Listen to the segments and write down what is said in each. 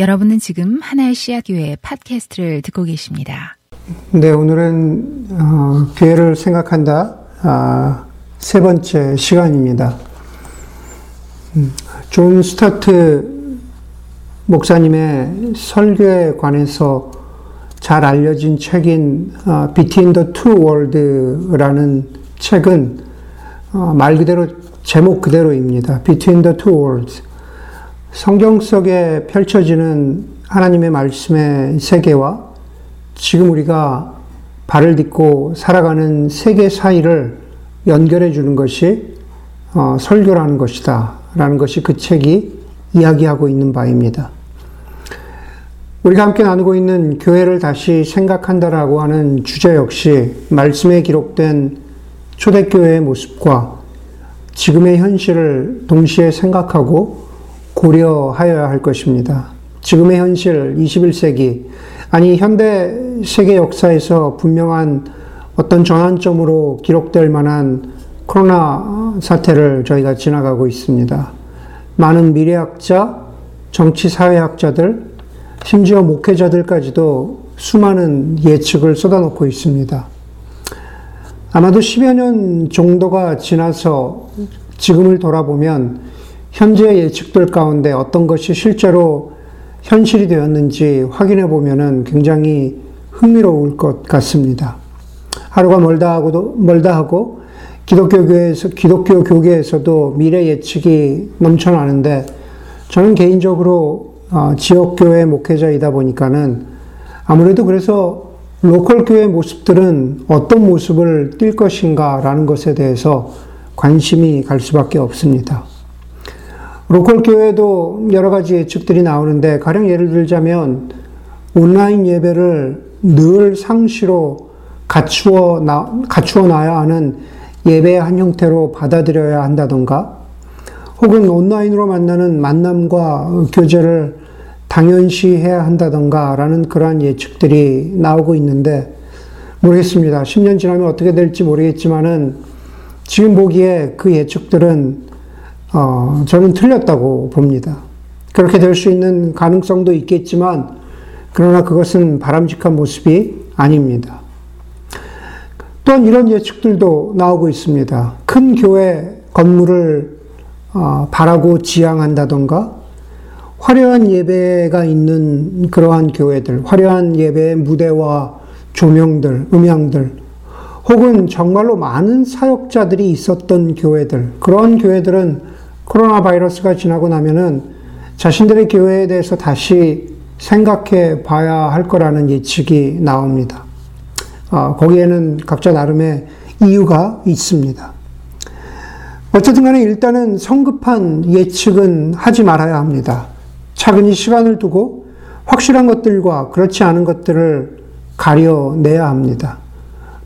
여러분은 지금 하나의 씨앗 교회 팟캐스트를 듣고 계십니다. 네, 오늘은 어, 교회를 생각한다 아, 세 번째 시간입니다. 음, 존 스토트 목사님의 설교에 관해서 잘 알려진 책인 어, Between the Two Worlds라는 책은 어, 말 그대로 제목 그대로입니다. Between the Two Worlds. 성경 속에 펼쳐지는 하나님의 말씀의 세계와 지금 우리가 발을 딛고 살아가는 세계 사이를 연결해 주는 것이 어, 설교라는 것이다. 라는 것이 그 책이 이야기하고 있는 바입니다. 우리가 함께 나누고 있는 교회를 다시 생각한다라고 하는 주제 역시 말씀에 기록된 초대교회의 모습과 지금의 현실을 동시에 생각하고 고려하여야 할 것입니다. 지금의 현실, 21세기, 아니, 현대 세계 역사에서 분명한 어떤 전환점으로 기록될 만한 코로나 사태를 저희가 지나가고 있습니다. 많은 미래학자, 정치 사회학자들, 심지어 목회자들까지도 수많은 예측을 쏟아놓고 있습니다. 아마도 10여 년 정도가 지나서 지금을 돌아보면 현재 예측들 가운데 어떤 것이 실제로 현실이 되었는지 확인해 보면은 굉장히 흥미로울 것 같습니다. 하루가 멀다 하고도 멀다 하고 기독교 교회에서 기독교 교계에서도 미래 예측이 넘쳐나는데 저는 개인적으로 어, 지역 교회 목회자이다 보니까는 아무래도 그래서 local 교회 모습들은 어떤 모습을 띌 것인가라는 것에 대해서 관심이 갈 수밖에 없습니다. local 교회도 여러 가지 예측들이 나오는데 가령 예를 들자면 온라인 예배를 늘 상시로 갖추어 나, 갖추어 놔야 하는 예배의 한 형태로 받아들여야 한다던가 혹은 온라인으로 만나는 만남과 교제를 당연시 해야 한다던가 라는 그러한 예측들이 나오고 있는데 모르겠습니다. 10년 지나면 어떻게 될지 모르겠지만은 지금 보기에 그 예측들은 어, 저는 틀렸다고 봅니다. 그렇게 될 수 있는 가능성도 있겠지만, 그러나 그것은 바람직한 모습이 아닙니다. 또한 이런 예측들도 나오고 있습니다. 큰 교회 건물을 어, 바라고 지향한다던가, 화려한 예배가 있는 그러한 교회들, 화려한 예배의 무대와 조명들, 음향들, 혹은 정말로 많은 사역자들이 있었던 교회들, 그런 교회들은 코로나 바이러스가 지나고 나면은 자신들의 교회에 대해서 다시 생각해 봐야 할 거라는 예측이 나옵니다. 어, 거기에는 각자 나름의 이유가 있습니다. 어쨌든 간에 일단은 성급한 예측은 하지 말아야 합니다. 차근히 시간을 두고 확실한 것들과 그렇지 않은 것들을 가려내야 합니다.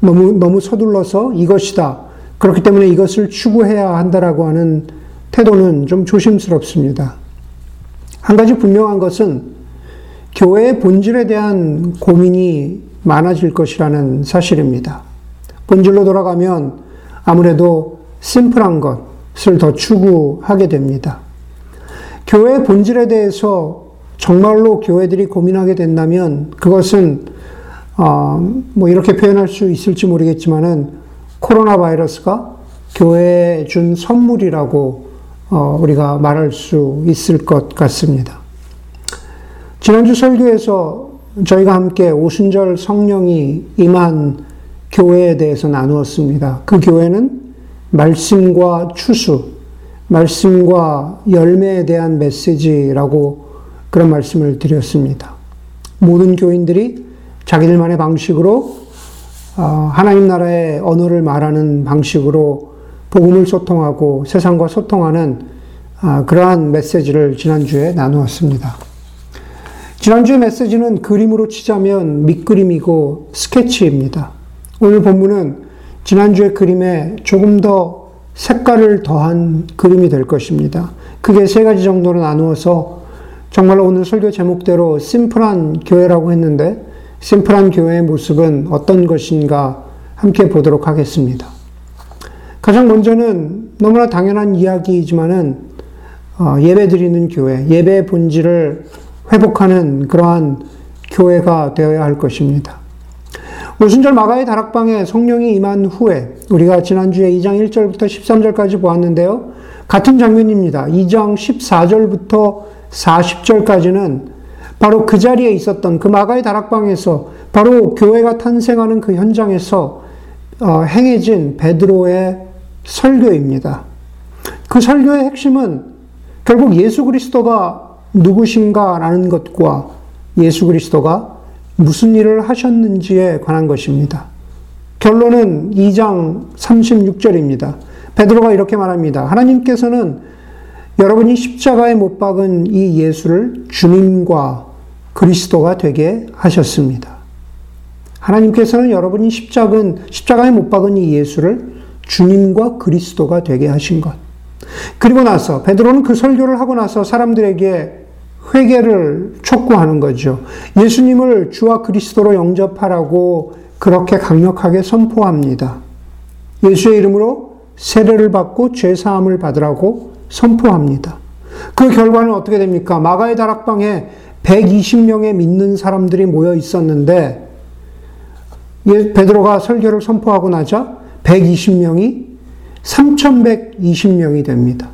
너무, 너무 서둘러서 이것이다. 그렇기 때문에 이것을 추구해야 한다라고 하는 태도는 좀 조심스럽습니다. 한 가지 분명한 것은 교회의 본질에 대한 고민이 많아질 것이라는 사실입니다. 본질로 돌아가면 아무래도 심플한 것을 더 추구하게 됩니다. 교회의 본질에 대해서 정말로 교회들이 고민하게 된다면 그것은 어, 뭐 이렇게 표현할 수 있을지 모르겠지만은 코로나 바이러스가 교회에 준 선물이라고 어, 우리가 말할 수 있을 것 같습니다. 지난주 설교에서 저희가 함께 오순절 성령이 임한 교회에 대해서 나누었습니다. 그 교회는 말씀과 추수, 말씀과 열매에 대한 메시지라고 그런 말씀을 드렸습니다. 모든 교인들이 자기들만의 방식으로 어, 하나님 나라의 언어를 말하는 방식으로 복음을 소통하고 세상과 소통하는 아, 그러한 메시지를 지난주에 나누었습니다. 지난주의 메시지는 그림으로 치자면 밑그림이고 스케치입니다. 오늘 본문은 지난주의 그림에 조금 더 색깔을 더한 그림이 될 것입니다. 크게 세 가지 정도로 나누어서 정말로 오늘 설교 제목대로 심플한 교회라고 했는데 심플한 교회의 모습은 어떤 것인가 함께 보도록 하겠습니다. 가장 먼저는 너무나 당연한 이야기이지만은 어, 예배 드리는 교회, 예배의 본질을 회복하는 그러한 교회가 되어야 할 것입니다. 오순절 마가의 다락방에 성령이 임한 후에 우리가 지난주에 2장 1절부터 13절까지 보았는데요. 같은 장면입니다. 2장 14절부터 40절까지는 바로 그 자리에 있었던 그 마가의 다락방에서 바로 교회가 탄생하는 그 현장에서 어, 행해진 베드로의 설교입니다. 그 설교의 핵심은 결국 예수 그리스도가 누구신가라는 것과 예수 그리스도가 무슨 일을 하셨는지에 관한 것입니다. 결론은 2장 36절입니다. 베드로가 이렇게 말합니다. 하나님께서는 여러분이 십자가에 못 박은 이 예수를 주님과 그리스도가 되게 하셨습니다. 하나님께서는 여러분이 십자가에 못 박은 이 예수를 주님과 그리스도가 되게 하신 것. 그리고 나서 베드로는 그 설교를 하고 나서 사람들에게 회개를 촉구하는 거죠. 예수님을 주와 그리스도로 영접하라고 그렇게 강력하게 선포합니다. 예수의 이름으로 세례를 받고 죄 사함을 받으라고 선포합니다. 그 결과는 어떻게 됩니까? 마가의 다락방에 120명의 믿는 사람들이 모여 있었는데 예, 베드로가 설교를 선포하고 나자 120명이 3,120명이 됩니다.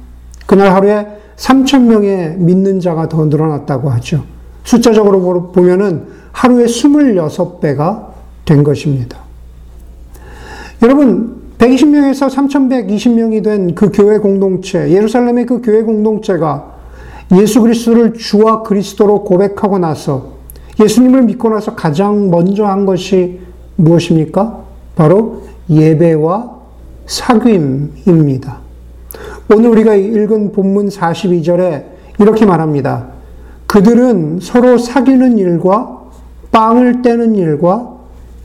그날 하루에 3,000명의 믿는 자가 더 늘어났다고 하죠. 숫자적으로 보면은 하루에 26배가 된 것입니다. 여러분, 120명에서 3,120명이 된 그 교회 공동체, 예루살렘의 그 교회 공동체가 예수 그리스도를 주와 그리스도로 고백하고 나서 예수님을 믿고 나서 가장 먼저 한 것이 무엇입니까? 바로 예배와 사귐입니다. 오늘 우리가 읽은 본문 42절에 이렇게 말합니다. 그들은 서로 사귀는 일과 빵을 떼는 일과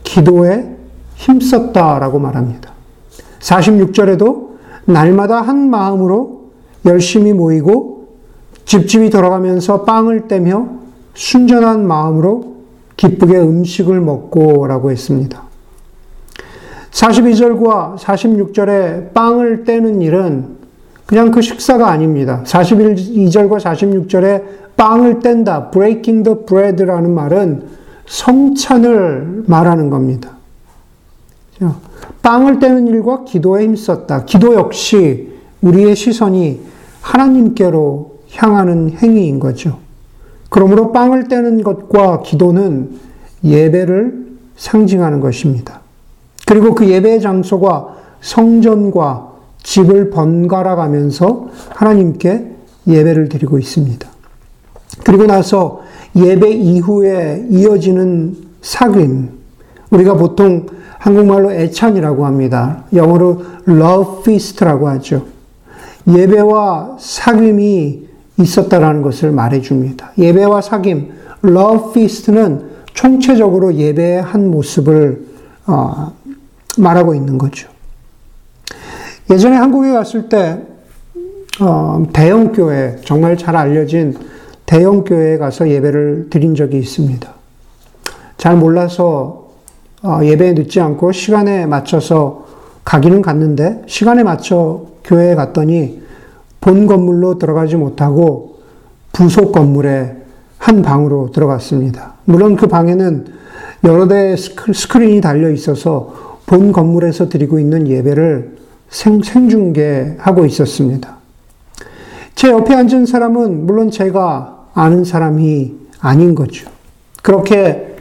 기도에 힘썼다라고 말합니다. 46절에도 날마다 한 마음으로 열심히 모이고 집집이 돌아가면서 빵을 떼며 순전한 마음으로 기쁘게 음식을 먹고 라고 했습니다. 42절과 46절에 빵을 떼는 일은 그냥 그 식사가 아닙니다. 42절과 46절에 빵을 뗀다, breaking the bread라는 말은 성찬을 말하는 겁니다. 빵을 떼는 일과 기도에 힘썼다. 기도 역시 우리의 시선이 하나님께로 향하는 행위인 거죠. 그러므로 빵을 떼는 것과 기도는 예배를 상징하는 것입니다. 그리고 그 예배의 장소가 성전과 집을 번갈아 가면서 하나님께 예배를 드리고 있습니다. 그리고 나서 예배 이후에 이어지는 사귐, 우리가 보통 한국말로 애찬이라고 합니다. 영어로 love feast라고 하죠. 예배와 사귐이 있었다라는 것을 말해줍니다. 예배와 사귐, love feast는 총체적으로 예배의 한 모습을 어, 말하고 있는 거죠. 예전에 한국에 갔을 때 어, 대형 교회 정말 잘 알려진 대형 교회에 가서 예배를 드린 적이 있습니다. 잘 몰라서 어, 예배에 늦지 않고 시간에 맞춰서 가기는 갔는데 시간에 맞춰 교회에 갔더니 본 건물로 들어가지 못하고 부속 건물에 한 방으로 들어갔습니다. 물론 그 방에는 여러 대의 스크린이 달려 있어서 본 건물에서 드리고 있는 예배를 생, 생중계하고 있었습니다. 제 옆에 앉은 사람은 물론 제가 아는 사람이 아닌 거죠. 그렇게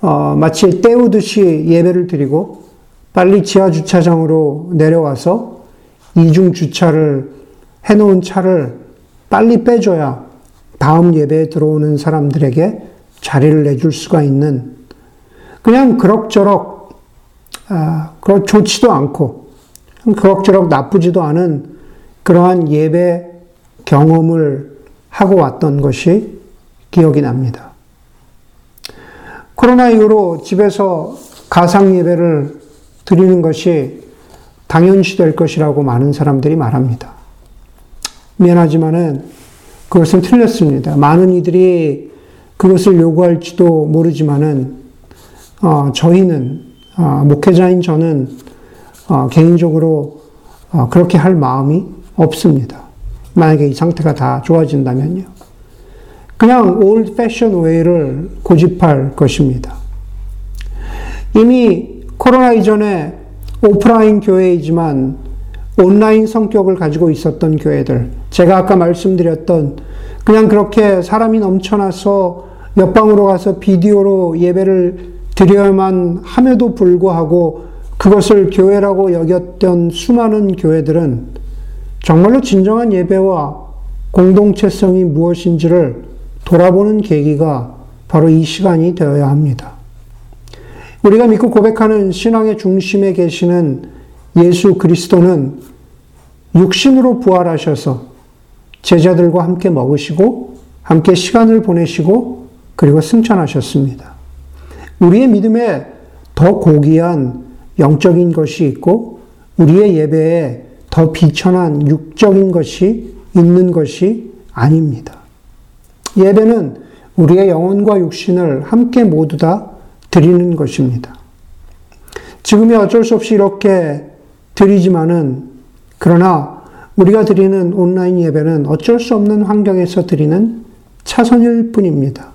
어, 마치 때우듯이 예배를 드리고 빨리 지하 주차장으로 내려와서 이중 주차를 해놓은 차를 빨리 빼줘야 다음 예배에 들어오는 사람들에게 자리를 내줄 수가 있는 그냥 그럭저럭 아, 그렇 좋지도 않고 그럭저럭 나쁘지도 않은 그러한 예배 경험을 하고 왔던 것이 기억이 납니다. 코로나 이후로 집에서 가상 예배를 드리는 것이 당연시 될 것이라고 많은 사람들이 말합니다. 미안하지만은 그것은 틀렸습니다. 많은 이들이 그것을 요구할지도 모르지만은 어, 저희는 어, 목회자인 저는 어, 개인적으로 어, 그렇게 할 마음이 없습니다. 만약에 이 상태가 다 좋아진다면요. 그냥 old fashion way를 고집할 것입니다. 이미 코로나 이전에 오프라인 교회이지만 온라인 성격을 가지고 있었던 교회들, 제가 아까 말씀드렸던 그냥 그렇게 사람이 넘쳐나서 옆방으로 가서 비디오로 예배를 드려야만 함에도 불구하고 그것을 교회라고 여겼던 수많은 교회들은 정말로 진정한 예배와 공동체성이 무엇인지를 돌아보는 계기가 바로 이 시간이 되어야 합니다. 우리가 믿고 고백하는 신앙의 중심에 계시는 예수 그리스도는 육신으로 부활하셔서 제자들과 함께 먹으시고 함께 시간을 보내시고 그리고 승천하셨습니다. 우리의 믿음에 더 고귀한 영적인 것이 있고 우리의 예배에 더 비천한 육적인 것이 있는 것이 아닙니다. 예배는 우리의 영혼과 육신을 함께 모두 다 드리는 것입니다. 지금이 어쩔 수 없이 이렇게 드리지만은 그러나 우리가 드리는 온라인 예배는 어쩔 수 없는 환경에서 드리는 차선일 뿐입니다.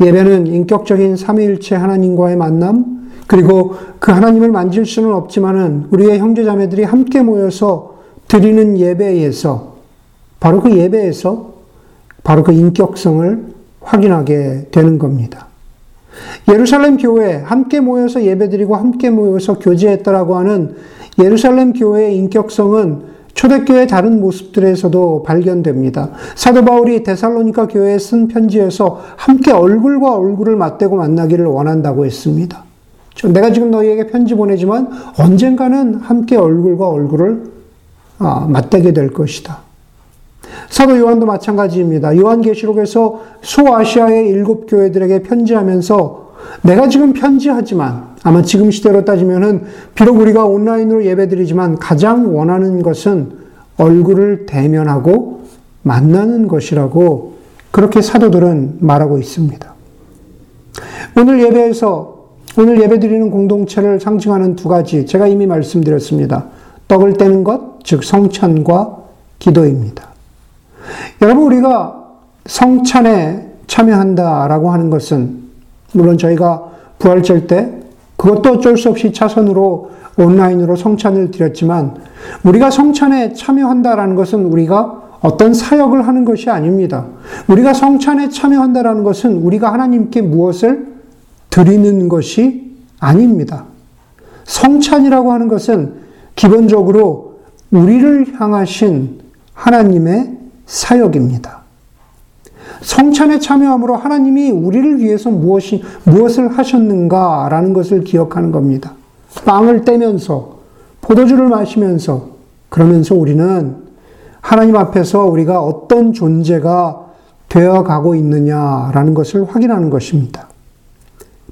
예배는 인격적인 삼위일체 하나님과의 만남, 그리고 그 하나님을 만질 수는 없지만은 우리의 형제자매들이 함께 모여서 드리는 예배에서 바로 그 예배에서 바로 그 인격성을 확인하게 되는 겁니다. 예루살렘 교회 함께 모여서 예배드리고 함께 모여서 교제했다라고 하는 예루살렘 교회의 인격성은 초대교회 다른 모습들에서도 발견됩니다. 사도 바울이 데살로니카 교회에 쓴 편지에서 함께 얼굴과 얼굴을 맞대고 만나기를 원한다고 했습니다. 내가 지금 너희에게 편지 보내지만 언젠가는 함께 얼굴과 얼굴을 아, 맞대게 될 것이다. 사도 요한도 마찬가지입니다. 요한계시록에서 소아시아의 일곱 교회들에게 편지하면서 내가 지금 편지하지만 아마 지금 시대로 따지면은 비록 우리가 온라인으로 예배드리지만 가장 원하는 것은 얼굴을 대면하고 만나는 것이라고 그렇게 사도들은 말하고 있습니다. 오늘 예배에서 오늘 예배드리는 공동체를 상징하는 두 가지 제가 이미 말씀드렸습니다. 떡을 떼는 것, 즉 성찬과 기도입니다. 여러분 우리가 성찬에 참여한다라고 하는 것은 물론 저희가 부활절 때 그것도 어쩔 수 없이 차선으로 온라인으로 성찬을 드렸지만 우리가 성찬에 참여한다라는 것은 우리가 어떤 사역을 하는 것이 아닙니다. 우리가 성찬에 참여한다라는 것은 우리가 하나님께 무엇을 드리는 것이 아닙니다. 성찬이라고 하는 것은 기본적으로 우리를 향하신 하나님의 사역입니다. 성찬에 참여함으로 하나님이 우리를 위해서 무엇이, 무엇을 하셨는가라는 것을 기억하는 겁니다. 빵을 떼면서, 포도주를 마시면서, 그러면서 우리는 하나님 앞에서 우리가 어떤 존재가 되어 가고 있느냐라는 것을 확인하는 것입니다.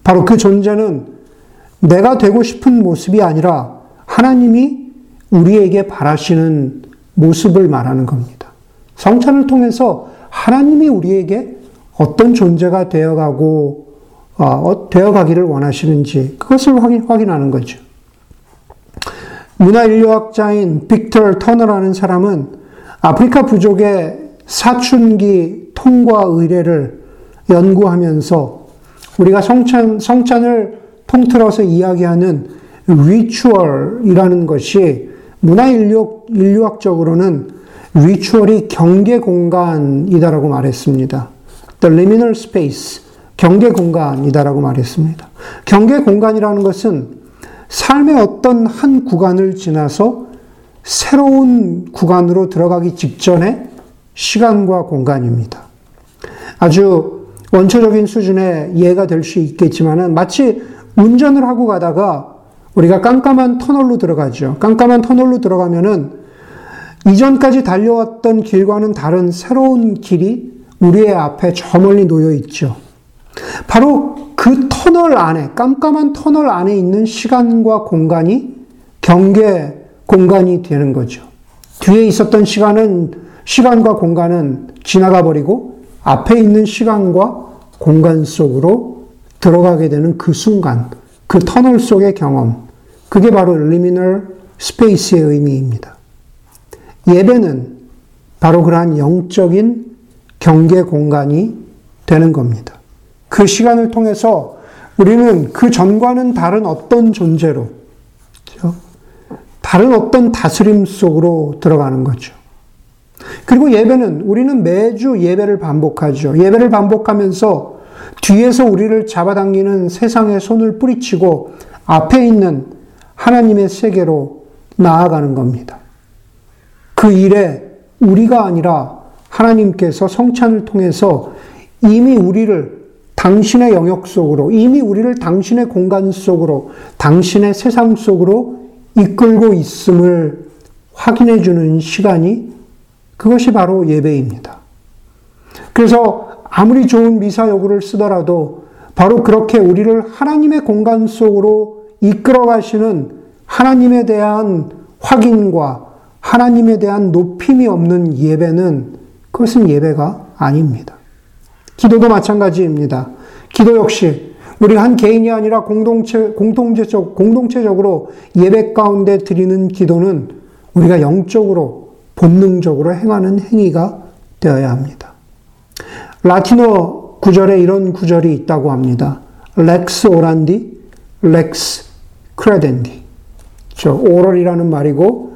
바로 그 존재는 내가 되고 싶은 모습이 아니라 하나님이 우리에게 바라시는 모습을 말하는 겁니다. 성찬을 통해서 하나님이 우리에게 어떤 존재가 되어가고 어, 어, 되어가기를 원하시는지 그것을 확인, 확인 하는 거죠. 문화인류학자인 빅터 터너라는 사람은 아프리카 부족의 사춘기 통과 의례를 연구하면서 우리가 성찬, 성찬을 통틀어서 이야기하는 리추얼이라는 것이 문화인류학적으로는 리추얼이 경계 공간이다라고 말했습니다. The liminal space, 경계 공간이다라고 말했습니다. 경계 공간이라는 것은 삶의 어떤 한 구간을 지나서 새로운 구간으로 들어가기 직전의 시간과 공간입니다. 아주 원초적인 수준의 이해가 될 수 있겠지만은 마치 운전을 하고 가다가 우리가 깜깜한 터널로 들어가죠. 깜깜한 터널로 들어가면은 이전까지 달려왔던 길과는 다른 새로운 길이 우리의 앞에 저 멀리 놓여 있죠. 바로 그 터널 안에, 깜깜한 터널 안에 있는 시간과 공간이 경계 공간이 되는 거죠. 뒤에 있었던 시간은, 시간과 공간은 지나가 버리고 앞에 있는 시간과 공간 속으로 들어가게 되는 그 순간, 그 터널 속의 경험, 그게 바로 liminal space의 의미입니다. 예배는 바로 그러한 영적인 경계 공간이 되는 겁니다. 그 시간을 통해서 우리는 그 전과는 다른 어떤 존재로, 그렇죠? 다른 어떤 다스림 속으로 들어가는 거죠. 그리고 예배는 우리는 매주 예배를 반복하죠. 예배를 반복하면서 뒤에서 우리를 잡아당기는 세상의 손을 뿌리치고 앞에 있는 하나님의 세계로 나아가는 겁니다. 그 일에 우리가 아니라 하나님께서 성찬을 통해서 이미 우리를 당신의 영역 속으로, 이미 우리를 당신의 공간 속으로, 당신의 세상 속으로 이끌고 있음을 확인해 주는 시간이 그것이 바로 예배입니다. 그래서 아무리 좋은 미사 여구를 쓰더라도 바로 그렇게 우리를 하나님의 공간 속으로 이끌어 가시는 하나님에 대한 확인과 하나님에 대한 높임이 없는 예배는 그것은 예배가 아닙니다. 기도도 마찬가지입니다. 기도 역시 우리 한 개인이 아니라 공동체, 공동체적, 공동체적으로 예배 가운데 드리는 기도는 우리가 영적으로, 본능적으로 행하는 행위가 되어야 합니다. 라틴어 구절에 이런 구절이 있다고 합니다. Lex orandi, lex credendi. 저 oral이라는 말이고,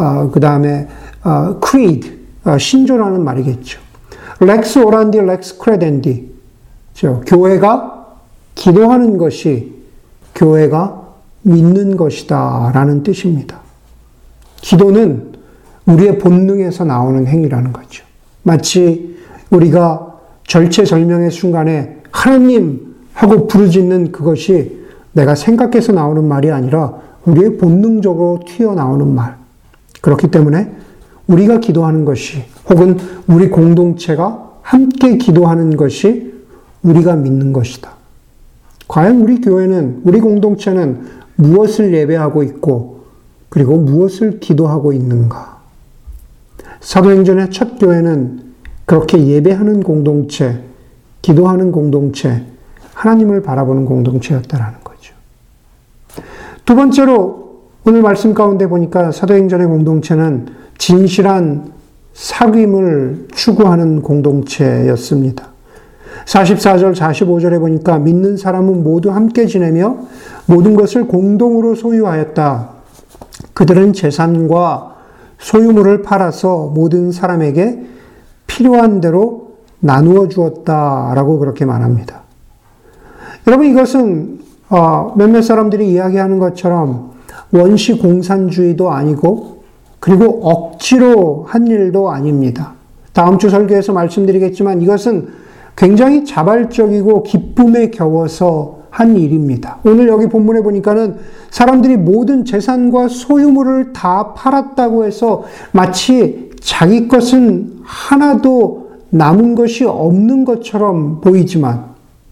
어, 그 다음에 어, creed, 어, 신조라는 말이겠죠. Lex orandi, lex credendi. 저 교회가 기도하는 것이 교회가 믿는 것이다 라는 뜻입니다. 기도는 우리의 본능에서 나오는 행위라는 거죠. 마치 우리가 절체절명의 순간에 하나님 하고 부르짖는 그것이 내가 생각해서 나오는 말이 아니라 우리의 본능적으로 튀어나오는 말. 그렇기 때문에 우리가 기도하는 것이 혹은 우리 공동체가 함께 기도하는 것이 우리가 믿는 것이다. 과연 우리 교회는, 우리 공동체는 무엇을 예배하고 있고, 그리고 무엇을 기도하고 있는가? 사도행전의 첫 교회는 그렇게 예배하는 공동체, 기도하는 공동체, 하나님을 바라보는 공동체였다라는 거죠. 두 번째로 오늘 말씀 가운데 보니까 사도행전의 공동체는 진실한 사귐을 추구하는 공동체였습니다. 44절, 45절에 보니까 믿는 사람은 모두 함께 지내며 모든 것을 공동으로 소유하였다. 그들은 재산과 소유물을 팔아서 모든 사람에게 필요한 대로 나누어 주었다 라고 그렇게 말합니다. 여러분 이것은 어, 몇몇 사람들이 이야기하는 것처럼 원시 공산주의도 아니고 그리고 억지로 한 일도 아닙니다. 다음 주 설교에서 말씀드리겠지만 이것은 굉장히 자발적이고 기쁨에 겨워서 한 일입니다. 오늘 여기 본문에 보니까는 사람들이 모든 재산과 소유물을 다 팔았다고 해서 마치 자기 것은 하나도 남은 것이 없는 것처럼 보이지만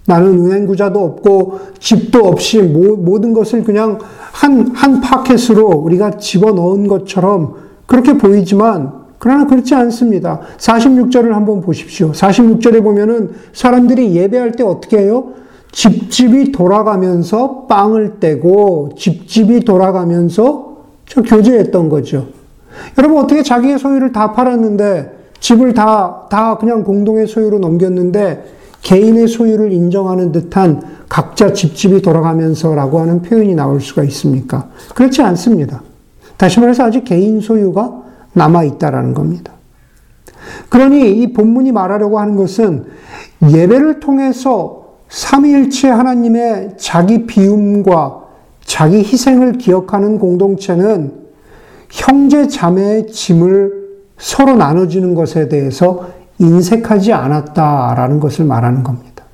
나는 은행구자도 없고 집도 없이 모 든 것을 그냥 한, 한 파켓으로 우리가 집어넣은 것처럼 그렇게 보이지만 그러나 그렇지 않습니다. 46절을 한번 보십시오. 46절에 보면은 사람들이 예배할 때 어떻게 해요? 집집이 돌아가면서 빵을 떼고 집집이 돌아가면서 저 교제했던 거죠. 여러분 어떻게 자기의 소유를 다 팔았는데 집을 다, 다 그냥 공동의 소유로 넘겼는데 개인의 소유를 인정하는 듯한 각자 집집이 돌아가면서라고 하는 표현이 나올 수가 있습니까? 그렇지 않습니다. 다시 말해서 아직 개인 소유가 남아 있다라는 겁니다. 그러니 이 본문이 말하려고 하는 것은 예배를 통해서 삼위일체 하나님의 자기 비움과 자기 희생을 기억하는 공동체는 형제 자매의 짐을 서로 나눠주는 것에 대해서 인색하지 않았다라는 것을 말하는 겁니다.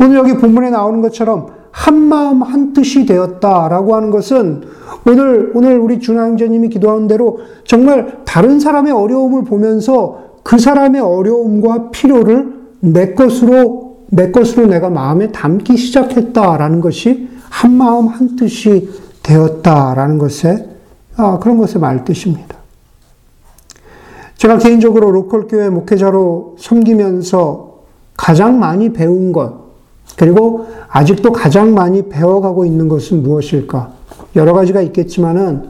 오늘 여기 본문에 나오는 것처럼 한 마음 한 뜻이 되었다라고 하는 것은 오늘, 오늘 우리 준하형제님이 기도한 대로 정말 다른 사람의 어려움을 보면서 그 사람의 어려움과 필요를 내 것으로, 내 것으로 내가 마음에 담기 시작했다라는 것이 한 마음 한 뜻이 되었다라는 것에, 아, 그런 것을 말 뜻입니다. 제가 개인적으로 로컬 교회 목회자로 섬기면서 가장 많이 배운 것, 그리고 아직도 가장 많이 배워가고 있는 것은 무엇일까? 여러 가지가 있겠지만은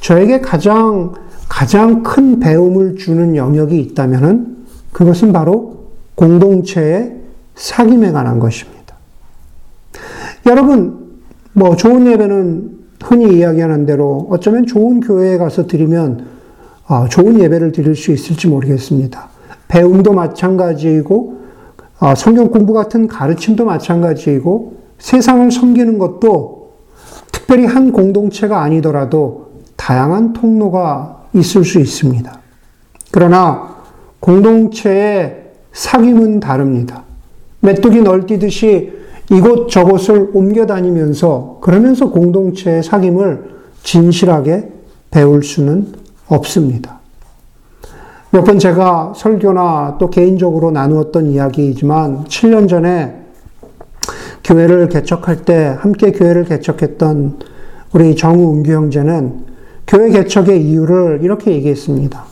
저에게 가장 가장 큰 배움을 주는 영역이 있다면은 그것은 바로 공동체의 사귐에 관한 것입니다. 여러분, 뭐 좋은 예배는 흔히 이야기하는 대로 어쩌면 좋은 교회에 가서 드리면 어, 좋은 예배를 드릴 수 있을지 모르겠습니다. 배움도 마찬가지이고 어, 성경 공부 같은 가르침도 마찬가지이고 세상을 섬기는 것도 특별히 한 공동체가 아니더라도 다양한 통로가 있을 수 있습니다. 그러나 공동체의 사귐은 다릅니다. 메뚜기 널뛰듯이 이곳 저곳을 옮겨 다니면서 그러면서 공동체의 사귐을 진실하게 배울 수는 없습니다. 몇 번 제가 설교나 또 개인적으로 나누었던 이야기이지만 7년 전에 교회를 개척할 때 함께 교회를 개척했던 우리 정우 은규 형제는 교회 개척의 이유를 이렇게 얘기했습니다.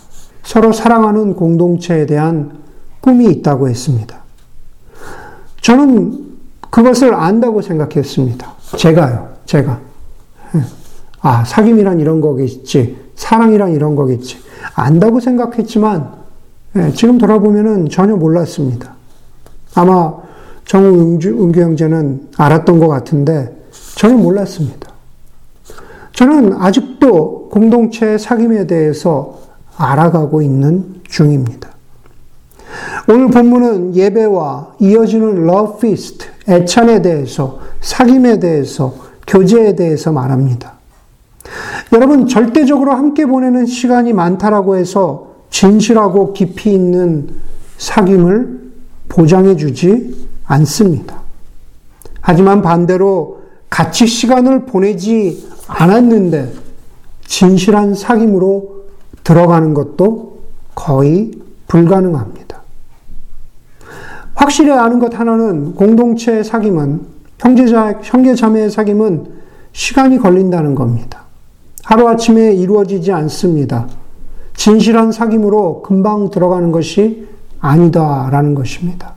서로 사랑하는 공동체에 대한 꿈이 있다고 했습니다. 저는 그것을 안다고 생각했습니다. 제가요, 제가. 아, 사귐이란 이런 거겠지. 사랑이란 이런 거겠지. 안다고 생각했지만, 예, 지금 돌아보면 전혀 몰랐습니다. 아마 정우 은규, 형제는 알았던 것 같은데, 전혀 몰랐습니다. 저는 아직도 공동체의 사귐에 대해서 알아가고 있는 중입니다. 오늘 본문은 예배와 이어지는 love feast, 애찬에 대해서, 사귐에 대해서, 교제에 대해서 말합니다. 여러분, 절대적으로 함께 보내는 시간이 많다라고 해서 진실하고 깊이 있는 사귐을 보장해 주지 않습니다. 하지만 반대로 같이 시간을 보내지 않았는데 진실한 사귐으로 들어가는 것도 거의 불가능합니다. 확실히 아는 것 하나는 공동체의 사귐은 형제자, 형제자매의 사귐은 시간이 걸린다는 겁니다. 하루아침에 이루어지지 않습니다. 진실한 사귐으로 금방 들어가는 것이 아니다라는 것입니다.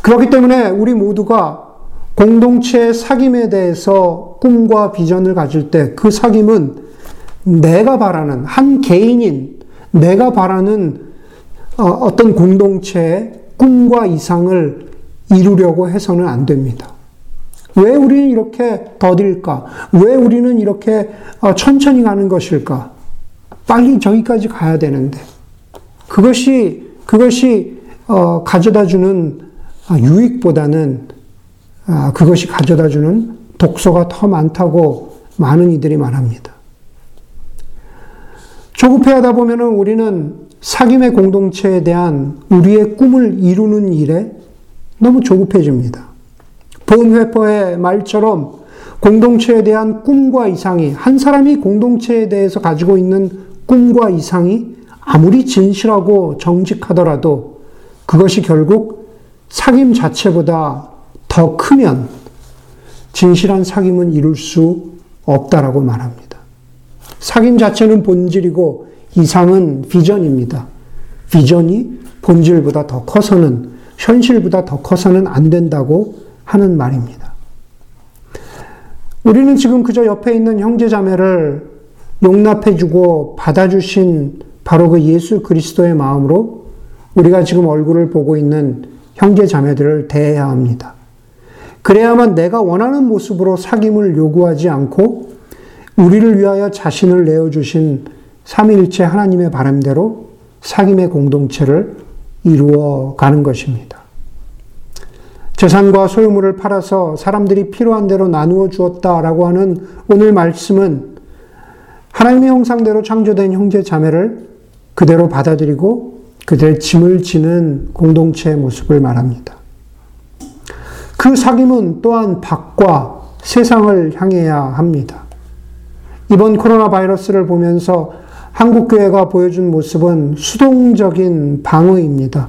그렇기 때문에 우리 모두가 공동체의 사귐에 대해서 꿈과 비전을 가질 때 그 사귐은 내가 바라는 한 개인인 내가 바라는 어, 어떤 공동체의 꿈과 이상을 이루려고 해서는 안 됩니다. 왜 우리는 이렇게 더딜까? 왜 우리는 이렇게 어, 천천히 가는 것일까? 빨리 저기까지 가야 되는데. 그것이, 그것이, 어, 가져다 주는 아, 유익보다는 아, 그것이 가져다 주는 독소가 더 많다고 많은 이들이 말합니다. 조급해 하다 보면 우리는 사귐의 공동체에 대한 우리의 꿈을 이루는 일에 너무 조급해집니다. 본회퍼의 말처럼 공동체에 대한 꿈과 이상이 한 사람이 공동체에 대해서 가지고 있는 꿈과 이상이 아무리 진실하고 정직하더라도 그것이 결국 사귐 자체보다 더 크면 진실한 사귐은 이룰 수 없다라고 말합니다. 사귐 자체는 본질이고 이상은 비전입니다. 비전이 본질보다 더 커서는 현실보다 더 커서는 안 된다고 하는 말입니다. 우리는 지금 그저 옆에 있는 형제 자매를 용납해주고 받아주신 바로 그 예수 그리스도의 마음으로 우리가 지금 얼굴을 보고 있는 형제 자매들을 대해야 합니다. 그래야만 내가 원하는 모습으로 사귐을 요구하지 않고 우리를 위하여 자신을 내어주신 삼위일체 하나님의 바람대로 사귐의 공동체를 이루어 가는 것입니다. 재산과 소유물을 팔아서 사람들이 필요한 대로 나누어 주었다라고 하는 오늘 말씀은 하나님의 형상대로 창조된 형제 자매를 그대로 받아들이고 그들의 짐을 지는 공동체의 모습을 말합니다. 그 사귐은 또한 밖과 세상을 향해야 합니다. 이번 코로나 바이러스를 보면서 한국교회가 보여준 모습은 수동적인 방어입니다.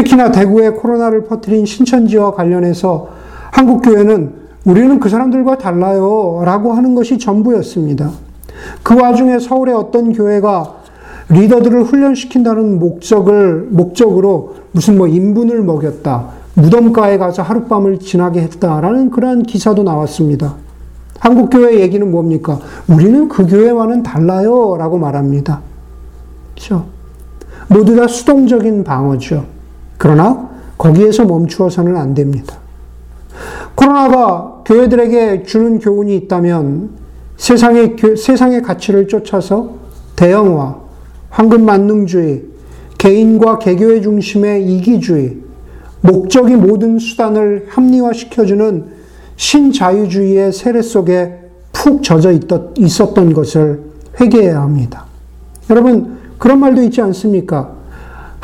특히나 대구에 코로나를 퍼뜨린 신천지와 관련해서 한국교회는 우리는 그 사람들과 달라요 라고 하는 것이 전부였습니다. 그 와중에 서울의 어떤 교회가 리더들을 훈련시킨다는 목적을, 목적으로 무슨 뭐 인분을 먹였다. 무덤가에 가서 하룻밤을 지나게 했다라는 그러한 기사도 나왔습니다. 한국교회 얘기는 뭡니까? 우리는 그 교회와는 달라요. 라고 말합니다. 그렇죠? 모두 다 수동적인 방어죠. 그러나 거기에서 멈추어서는 안 됩니다. 코로나가 교회들에게 주는 교훈이 있다면 세상의, 세상의 가치를 쫓아서 대형화, 황금 만능주의, 개인과 개교의 중심의 이기주의, 목적이 모든 수단을 합리화시켜주는 신자유주의의 세례 속에 푹 젖어 있었던 것을 회개해야 합니다. 여러분, 그런 말도 있지 않습니까?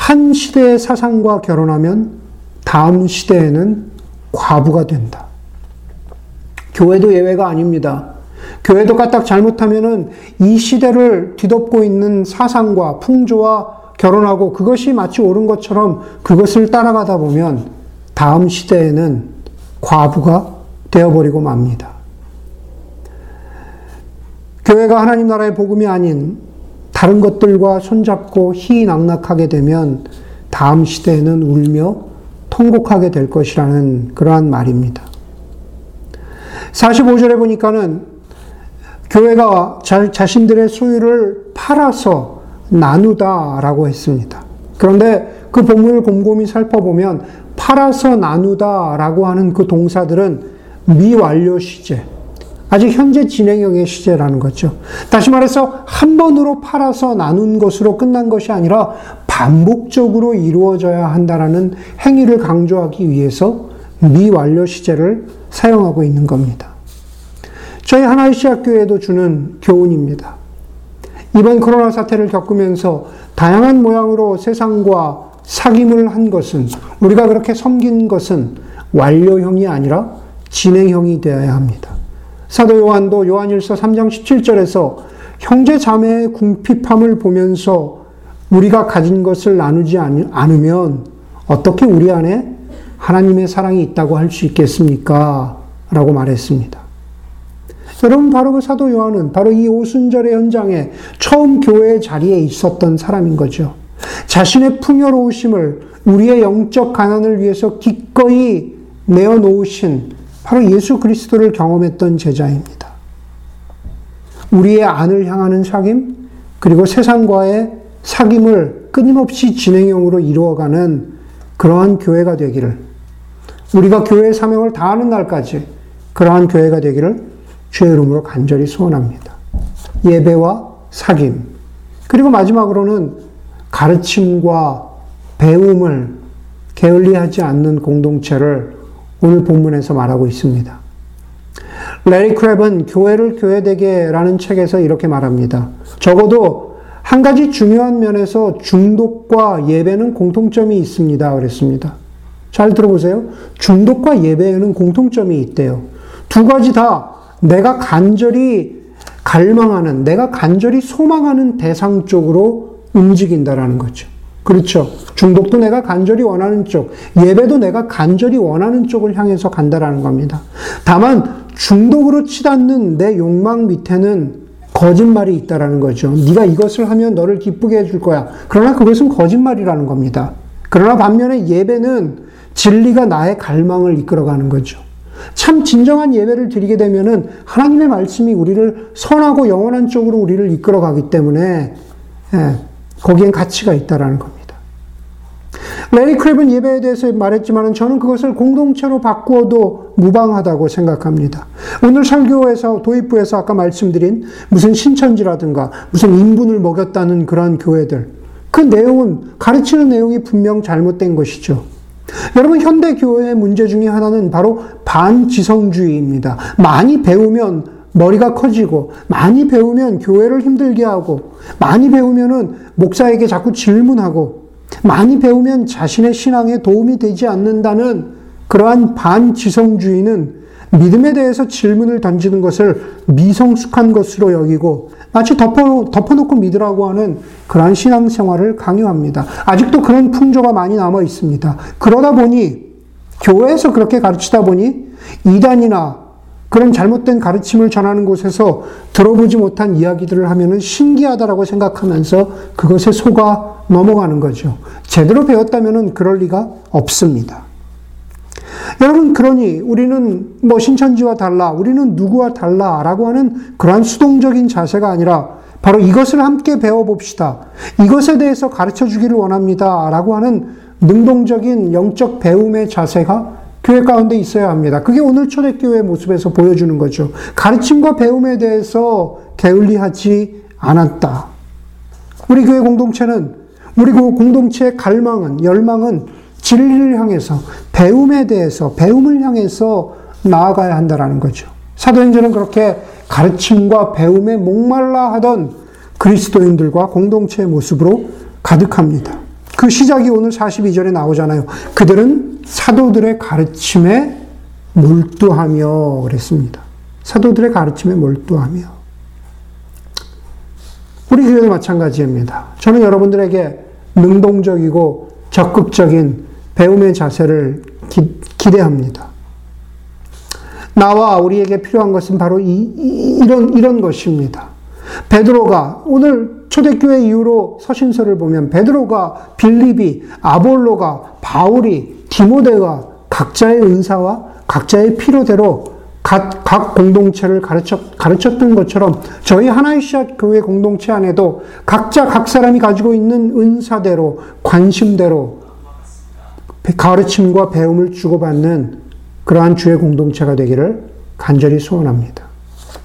한 시대의 사상과 결혼하면 다음 시대에는 과부가 된다. 교회도 예외가 아닙니다. 교회도 까딱 잘못하면은 이 시대를 뒤덮고 있는 사상과 풍조와 결혼하고 그것이 마치 옳은 것처럼 그것을 따라가다 보면 다음 시대에는 과부가 되어버리고 맙니다. 교회가 하나님 나라의 복음이 아닌 다른 것들과 손잡고 희낙낙하게 되면 다음 시대에는 울며 통곡하게 될 것이라는 그러한 말입니다. 45절에 보니까는 교회가 자, 자신들의 소유를 팔아서 나누다라고 했습니다. 그런데 그 본문을 곰곰이 살펴보면 팔아서 나누다라고 하는 그 동사들은 미완료 시제, 아직 현재 진행형의 시제라는 거죠. 다시 말해서 한 번으로 팔아서 나눈 것으로 끝난 것이 아니라 반복적으로 이루어져야 한다라는 행위를 강조하기 위해서 미완료 시제를 사용하고 있는 겁니다. 저희 하나의 시학교에도 주는 교훈입니다. 이번 코로나 사태를 겪으면서 다양한 모양으로 세상과 사귐을 한 것은 우리가 그렇게 섬긴 것은 완료형이 아니라 진행형이 되어야 합니다. 사도 요한도 요한일서 3장 17절에서 형제 자매의 궁핍함을 보면서 우리가 가진 것을 나누지 않으면 어떻게 우리 안에 하나님의 사랑이 있다고 할 수 있겠습니까? 라고 말했습니다. 여러분, 바로 그 사도 요한은 바로 이 오순절의 현장에 처음 교회 자리에 있었던 사람인 거죠. 자신의 풍요로우심을 우리의 영적 가난을 위해서 기꺼이 내어놓으신 바로 예수 그리스도를 경험했던 제자입니다. 우리의 안을 향하는 사귐, 그리고 세상과의 사귐을 끊임없이 진행형으로 이루어가는 그러한 교회가 되기를, 우리가 교회의 사명을 다하는 날까지 그러한 교회가 되기를 주의 이름으로 간절히 소원합니다. 예배와 사귐, 그리고 마지막으로는 가르침과 배움을 게을리하지 않는 공동체를 오늘 본문에서 말하고 있습니다. 레리 크랩은 교회를 교회되게라는 책에서 이렇게 말합니다. 적어도 한 가지 중요한 면에서 중독과 예배는 공통점이 있습니다. 그랬습니다. 잘 들어보세요. 중독과 예배에는 공통점이 있대요. 두 가지 다 내가 간절히 갈망하는, 내가 간절히 소망하는 대상 쪽으로 움직인다라는 거죠. 그렇죠. 중독도 내가 간절히 원하는 쪽, 예배도 내가 간절히 원하는 쪽을 향해서 간다라는 겁니다. 다만 중독으로 치닫는 내 욕망 밑에는 거짓말이 있다라는 거죠. 네가 이것을 하면 너를 기쁘게 해줄 거야. 그러나 그것은 거짓말이라는 겁니다. 그러나 반면에 예배는 진리가 나의 갈망을 이끌어가는 거죠. 참 진정한 예배를 드리게 되면은 하나님의 말씀이 우리를 선하고 영원한 쪽으로 우리를 이끌어가기 때문에 예, 거기엔 가치가 있다라는 겁니다. 레리 크랩은 예배에 대해서 말했지만 저는 그것을 공동체로 바꾸어도 무방하다고 생각합니다. 오늘 설교에서 도입부에서 아까 말씀드린 무슨 신천지라든가 무슨 인분을 먹였다는 그런 교회들 그 내용은 가르치는 내용이 분명 잘못된 것이죠. 여러분 현대 교회의 문제 중에 하나는 바로 반지성주의입니다. 많이 배우면 머리가 커지고 많이 배우면 교회를 힘들게 하고 많이 배우면은 목사에게 자꾸 질문하고 많이 배우면 자신의 신앙에 도움이 되지 않는다는 그러한 반지성주의는 믿음에 대해서 질문을 던지는 것을 미성숙한 것으로 여기고 마치 덮어, 덮어놓고 믿으라고 하는 그러한 신앙생활을 강요합니다. 아직도 그런 풍조가 많이 남아 있습니다. 그러다 보니 교회에서 그렇게 가르치다 보니 이단이나 그런 잘못된 가르침을 전하는 곳에서 들어보지 못한 이야기들을 하면은 신기하다라고 생각하면서 그것에 속아 넘어가는 거죠. 제대로 배웠다면은 그럴 리가 없습니다. 여러분, 그러니 우리는 뭐 신천지와 달라, 우리는 누구와 달라 라고 하는 그러한 수동적인 자세가 아니라 바로 이것을 함께 배워봅시다. 이것에 대해서 가르쳐 주기를 원합니다. 라고 하는 능동적인 영적 배움의 자세가 교회 가운데 있어야 합니다. 그게 오늘 초대교회 모습에서 보여주는 거죠. 가르침과 배움에 대해서 게을리하지 않았다. 우리 교회 공동체는 우리 그 공동체의 갈망은 열망은 진리를 향해서 배움에 대해서 배움을 향해서 나아가야 한다라는 거죠. 사도행전은 그렇게 가르침과 배움에 목말라 하던 그리스도인들과 공동체의 모습으로 가득합니다. 그 시작이 오늘 42절에 나오잖아요. 그들은 사도들의 가르침에 몰두하며 그랬습니다. 사도들의 가르침에 몰두하며. 우리 교회도 마찬가지입니다. 저는 여러분들에게 능동적이고 적극적인 배움의 자세를 기, 기대합니다. 나와 우리에게 필요한 것은 바로 이, 이, 이런, 이런 것입니다. 베드로가 오늘 초대교회 이후로 서신서를 보면 베드로가 빌립이 아볼로가 바울이 디모데가 각자의 은사와 각자의 필요대로 각, 각 공동체를 가르쳤, 가르쳤던 것처럼 저희 씨앗 교회 공동체 안에도 각자 각 사람이 가지고 있는 은사대로 관심대로 가르침과 배움을 주고받는 그러한 주의 공동체가 되기를 간절히 소원합니다.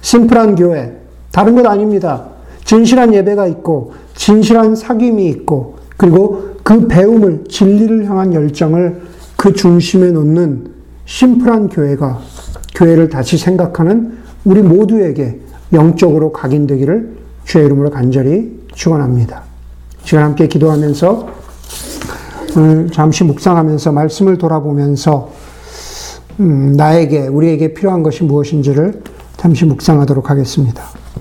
심플한 교회, 다른 것 아닙니다. 진실한 예배가 있고, 진실한 사귐이 있고, 그리고 그 배움을, 진리를 향한 열정을 그 중심에 놓는 심플한 교회가 교회를 다시 생각하는 우리 모두에게 영적으로 각인되기를 주의 이름으로 간절히 축원합니다. 시간 함께 기도하면서 오늘 잠시 묵상하면서 말씀을 돌아보면서 음, 나에게 우리에게 필요한 것이 무엇인지를 잠시 묵상하도록 하겠습니다.